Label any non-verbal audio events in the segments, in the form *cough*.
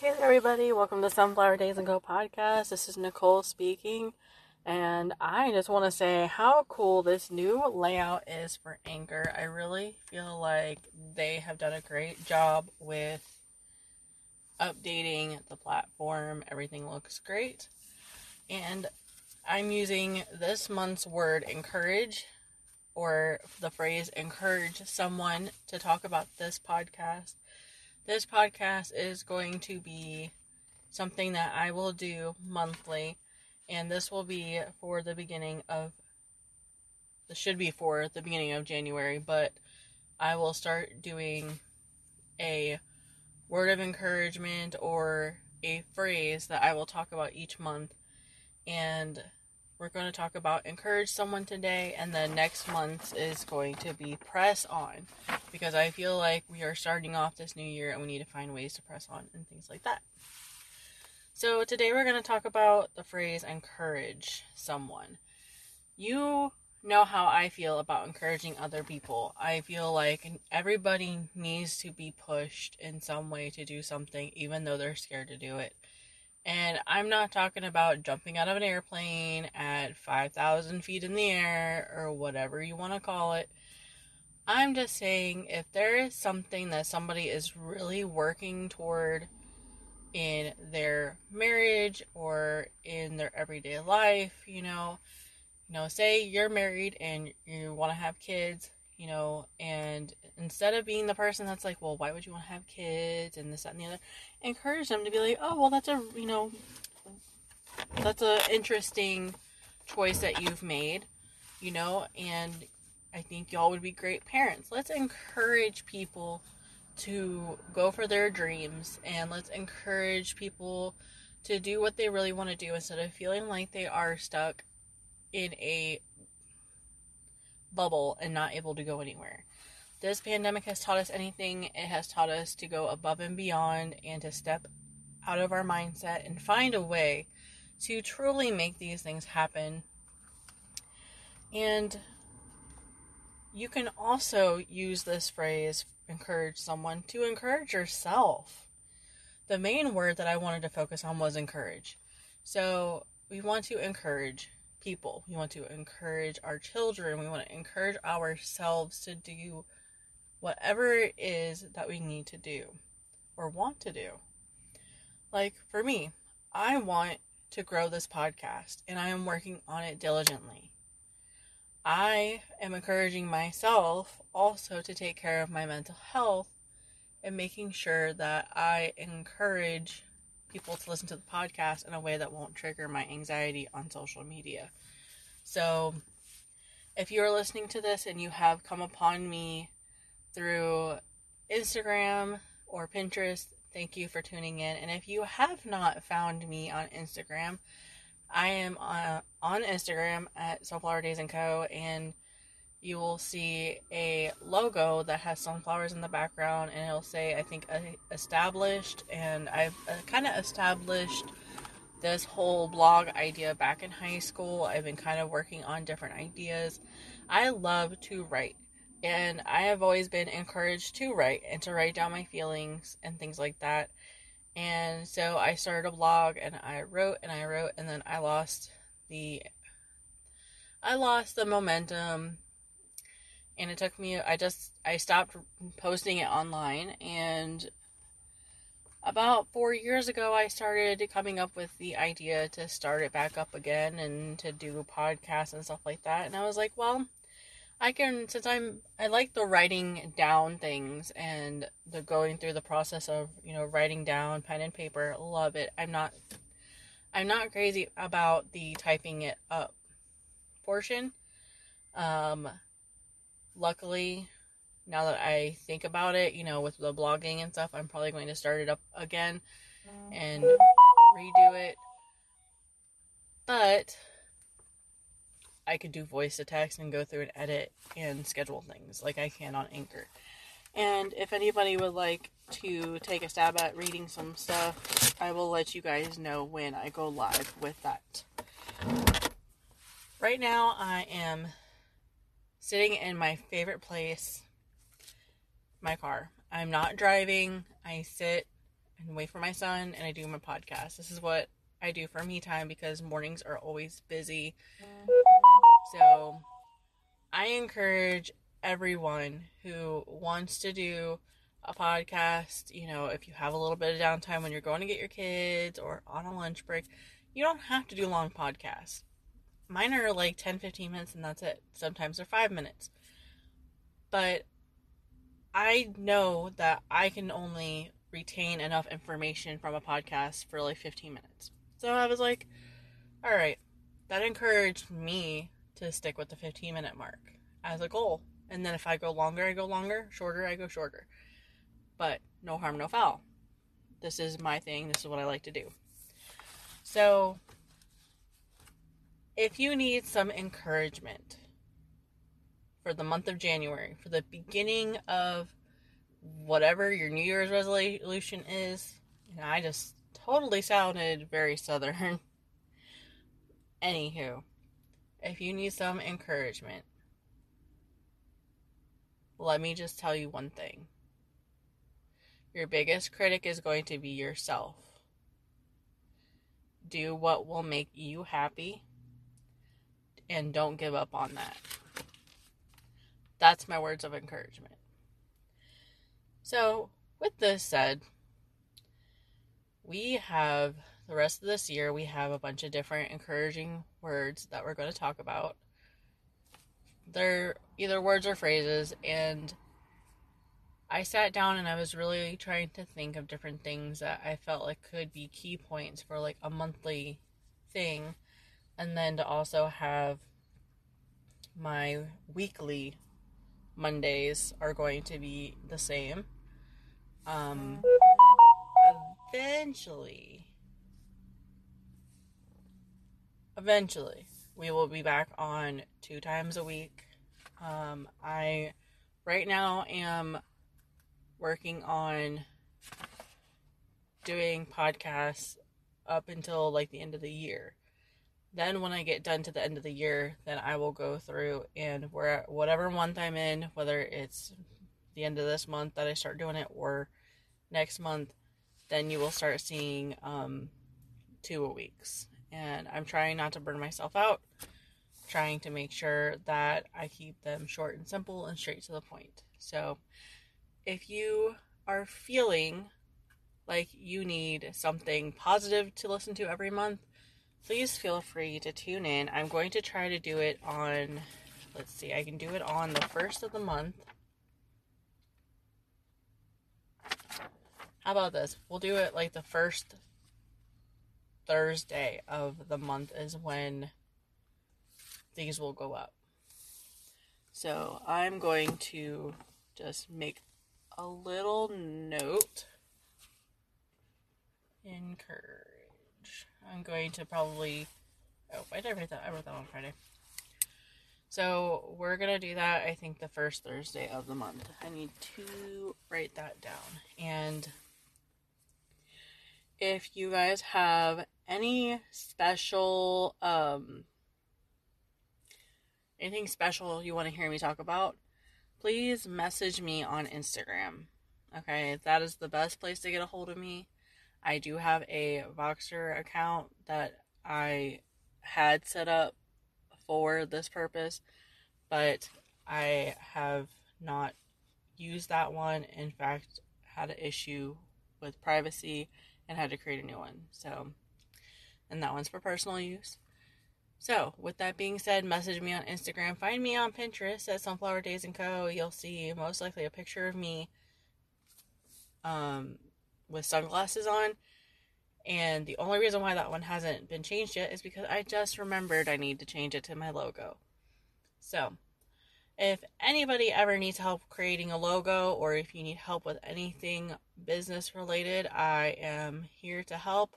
Hey there, everybody. Welcome to Sunflower Daze and Co podcast. This is Nicole speaking. And I just want to say how cool this new layout is for Anchor. I really feel like they have done a great job with updating the platform. Everything looks great. And I'm using this month's word encourage or the phrase encourage someone to talk about this podcast. This podcast is going to be something that I will do monthly, and this will be for the beginning of this should be for the beginning of January, but I will start doing a word of encouragement or a phrase that I will talk about each month and we're going to talk about encourage someone today, and then next month is going to be press on because I feel like we are starting off this new year and we need to find ways to press on and things like that. So, today we're going to talk about the phrase encourage someone. You know how I feel about encouraging other people. I feel like everybody needs to be pushed in some way to do something, even though they're scared to do it. And I'm not talking about jumping out of an airplane at 5,000 feet in the air or whatever you want to call it. I'm just saying if there is something that somebody is really working toward in their marriage or in their everyday life, you know, you know, say you're married and you want to have kids, you know, and instead of being the person that's like, well, why would you want to have kids and this, that, and the other, encourage them to be like, oh, well, that's a, you know, that's a interesting choice that you've made, you know, and I think y'all would be great parents. Let's encourage people to go for their dreams and let's encourage people to do what they really want to do instead of feeling like they are stuck in a bubble and not able to go anywhere. This pandemic has taught us anything, it has taught us to go above and beyond and to step out of our mindset and find a way to truly make these things happen. And you can also use this phrase, encourage someone, to encourage yourself. The main word that I wanted to focus on was encourage. So we want to encourage people. We want to encourage our children. We want to encourage ourselves to do whatever it is that we need to do or want to do. Like for me, I want to grow this podcast and I am working on it diligently. I am encouraging myself also to take care of my mental health and making sure that I encourage people to listen to the podcast in a way that won't trigger my anxiety on social media. So, if you are listening to this and you have come upon me through Instagram or Pinterest, thank you for tuning in. And if you have not found me on Instagram, I am on, uh, on Instagram at Sunflower Daze and Co. And you will see a logo that has sunflowers in the background, and it'll say, I think, established. And I've uh, kind of established this whole blog idea back in high school. I've been kind of working on different ideas. I love to write. And I have always been encouraged to write and to write down my feelings and things like that. And so I started a blog and I wrote and I wrote and then I lost the I lost the momentum and it took me I just I stopped posting it online and about 4 years ago I started coming up with the idea to start it back up again and to do podcasts and stuff like that and I was like, well, I can since I'm I like the writing down things and the going through the process of, you know, writing down pen and paper. Love it. I'm not I'm not crazy about the typing it up portion. Um luckily now that I think about it, you know, with the blogging and stuff, I'm probably going to start it up again and redo it. But I could do voice to text and go through and edit and schedule things like I can on Anchor. And if anybody would like to take a stab at reading some stuff, I will let you guys know when I go live with that. Right now, I am sitting in my favorite place, my car. I'm not driving. I sit, and wait for my son and I do my podcast. This is what I do for me time because mornings are always busy. So I encourage everyone who wants to do a podcast, you know, if you have a little bit of downtime when you're going to get your kids or on a lunch break, you don't have to do long podcasts. Mine are like 10, 15 minutes and that's it. Sometimes they're five minutes. But I know that I can only retain enough information from a podcast for like 15 minutes. So I was like, all right, that encouraged me to stick with the 15 minute mark as a goal. And then if I go longer, I go longer, shorter, I go shorter. But no harm, no foul. This is my thing. This is what I like to do. So, if you need some encouragement for the month of January, for the beginning of whatever your New Year's resolution is, and I just totally sounded very southern. *laughs* Anywho, if you need some encouragement, let me just tell you one thing. Your biggest critic is going to be yourself. Do what will make you happy and don't give up on that. That's my words of encouragement. So, with this said, we have the rest of this year, we have a bunch of different encouraging words that we're going to talk about. They're either words or phrases, and I sat down and I was really trying to think of different things that I felt like could be key points for like a monthly thing, and then to also have my weekly Mondays are going to be the same. Um, eventually, eventually, we will be back on two times a week. Um, I right now am working on doing podcasts up until like the end of the year. Then when I get done to the end of the year, then I will go through and where whatever month I'm in, whether it's the end of this month that I start doing it or next month, then you will start seeing um, two a weeks. And I'm trying not to burn myself out, trying to make sure that I keep them short and simple and straight to the point. So if you are feeling like you need something positive to listen to every month, please feel free to tune in. I'm going to try to do it on, let's see, I can do it on the first of the month. How about this? We'll do it like the first Thursday of the month is when these will go up. So I'm going to just make a little note. Encourage. I'm going to probably. Oh, I did write that. I wrote that on Friday. So we're gonna do that. I think the first Thursday of the month. I need to write that down and if you guys have any special um anything special you want to hear me talk about, please message me on Instagram. Okay, that is the best place to get a hold of me. I do have a Voxer account that I had set up for this purpose, but I have not used that one. In fact, had an issue with privacy and had to create a new one. So, and that one's for personal use. So, with that being said, message me on Instagram. Find me on Pinterest at Sunflower Daze and Co. You'll see most likely a picture of me um, with sunglasses on. And the only reason why that one hasn't been changed yet is because I just remembered I need to change it to my logo. So, if anybody ever needs help creating a logo or if you need help with anything business related, I am here to help.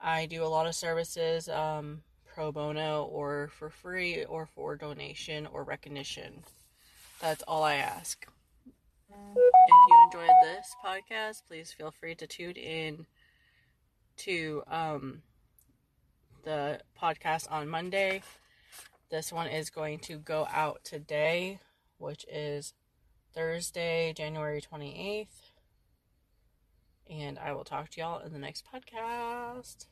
I do a lot of services um, pro bono or for free or for donation or recognition. That's all I ask. If you enjoyed this podcast, please feel free to tune in to um, the podcast on Monday. This one is going to go out today, which is Thursday, January 28th. And I will talk to y'all in the next podcast.